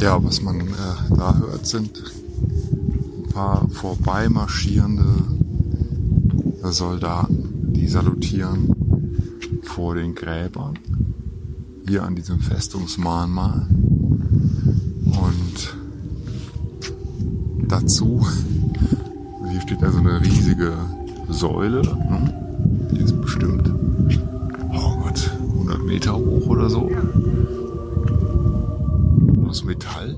Ja, was man äh, da hört, sind ein paar vorbeimarschierende Soldaten, die salutieren vor den Gräbern hier an diesem Festungsmahnmal. Und dazu, hier steht also eine riesige Säule, ne? die ist bestimmt, oh Gott, 100 Meter hoch oder so. Metall,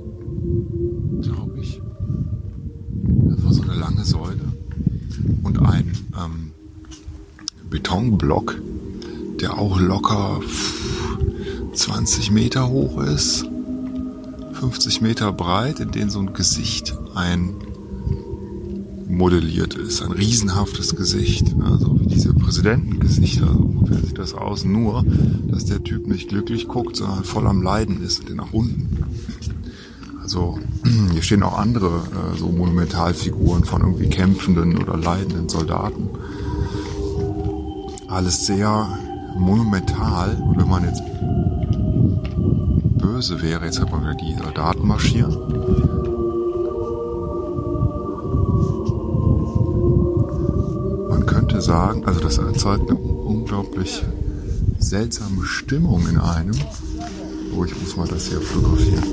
glaube ich. Einfach so eine lange Säule. Und ein ähm, Betonblock, der auch locker 20 Meter hoch ist, 50 Meter breit, in den so ein Gesicht ein modelliert ist, ein riesenhaftes Gesicht, also wie diese Präsidentengesichter, so ungefähr sieht das aus, nur, dass der Typ nicht glücklich guckt, sondern voll am Leiden ist und nach unten. Also hier stehen auch andere äh, so Monumentalfiguren von irgendwie kämpfenden oder leidenden Soldaten. Alles sehr monumental. Und wenn man jetzt böse wäre, jetzt hat man wieder die Soldaten marschieren. Man könnte sagen, also das erzeugt eine unglaublich seltsame Stimmung in einem. Oh, ich muss mal das hier fotografieren.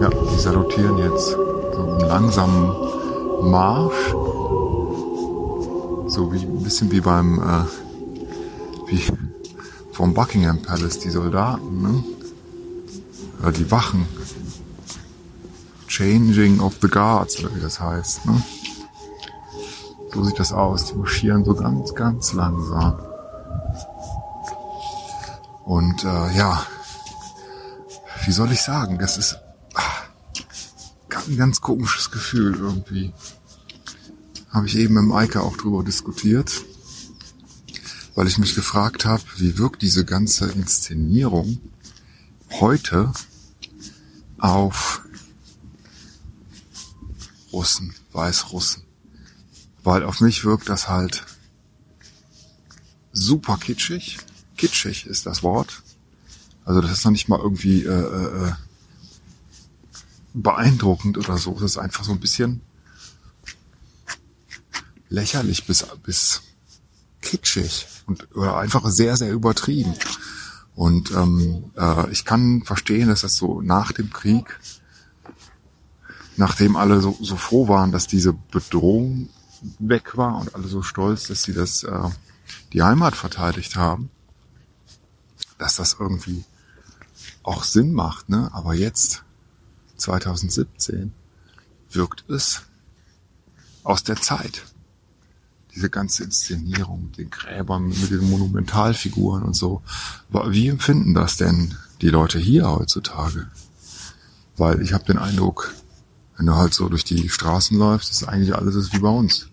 Ja, die salutieren jetzt so einen langsamen Marsch. So wie ein bisschen wie beim äh, wie vom Buckingham Palace, die Soldaten, ne? Oder die Wachen. Changing of the Guards, oder wie das heißt, ne? So sieht das aus. Die marschieren so ganz, ganz langsam. Und äh, ja, wie soll ich sagen, das ist ein ganz komisches Gefühl irgendwie. Habe ich eben im Eike auch drüber diskutiert, weil ich mich gefragt habe, wie wirkt diese ganze Inszenierung heute auf Russen, Weißrussen. Weil auf mich wirkt das halt super kitschig. Kitschig ist das Wort. Also das ist noch nicht mal irgendwie äh, äh, beeindruckend oder so. Das ist einfach so ein bisschen lächerlich bis, bis kitschig und oder einfach sehr, sehr übertrieben. Und ähm, äh, ich kann verstehen, dass das so nach dem Krieg, nachdem alle so, so froh waren, dass diese Bedrohung weg war und alle so stolz, dass sie das äh, die Heimat verteidigt haben, das irgendwie auch Sinn macht, ne? Aber jetzt 2017 wirkt es aus der Zeit. Diese ganze Inszenierung, den Gräbern mit den Monumentalfiguren und so. Wie empfinden das denn die Leute hier heutzutage? Weil ich habe den Eindruck, wenn du halt so durch die Straßen läufst, ist eigentlich alles ist wie bei uns.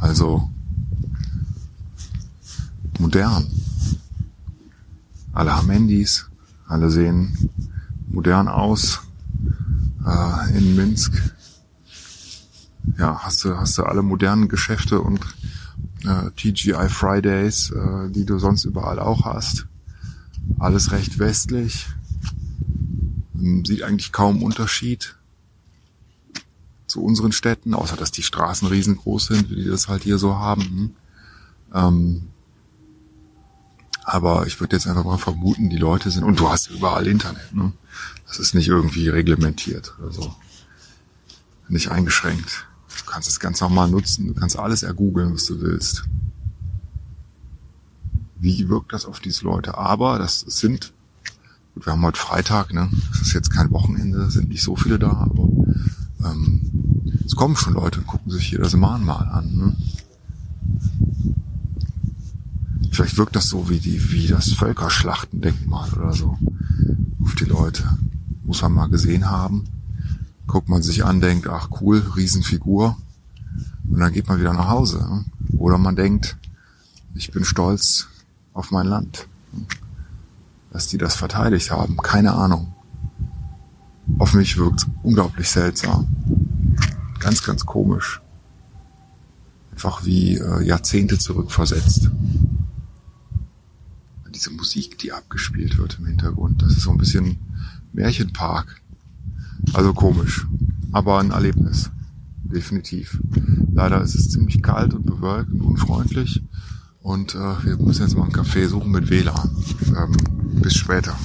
Also modern. Alle haben Handys, alle sehen modern aus äh, in Minsk. Ja, hast du, hast du alle modernen Geschäfte und äh, TGI Fridays, äh, die du sonst überall auch hast. Alles recht westlich. Man sieht eigentlich kaum Unterschied zu unseren Städten, außer dass die Straßen riesengroß sind, wie die das halt hier so haben. Ähm, aber ich würde jetzt einfach mal vermuten, die Leute sind, und du hast überall Internet, ne? Das ist nicht irgendwie reglementiert oder so. Nicht eingeschränkt. Du kannst es ganz normal nutzen. Du kannst alles ergoogeln, was du willst. Wie wirkt das auf diese Leute? Aber das sind, gut, wir haben heute Freitag, ne? Das ist jetzt kein Wochenende, sind nicht so viele da, aber ähm, es kommen schon Leute und gucken sich hier das Mahnmal an. Ne? Vielleicht wirkt das so wie die, wie das Völkerschlachtendenkmal oder so auf die Leute. Muss man mal gesehen haben. Guckt man sich an, denkt, ach cool, Riesenfigur. Und dann geht man wieder nach Hause. Ne? Oder man denkt, ich bin stolz auf mein Land. Dass die das verteidigt haben. Keine Ahnung. Auf mich wirkt unglaublich seltsam. Ganz, ganz komisch. Einfach wie äh, Jahrzehnte zurückversetzt diese Musik, die abgespielt wird im Hintergrund. Das ist so ein bisschen Märchenpark. Also komisch, aber ein Erlebnis. Definitiv. Leider ist es ziemlich kalt und bewölkt und unfreundlich. Und äh, wir müssen jetzt mal einen Café suchen mit WLAN. Ähm, bis später.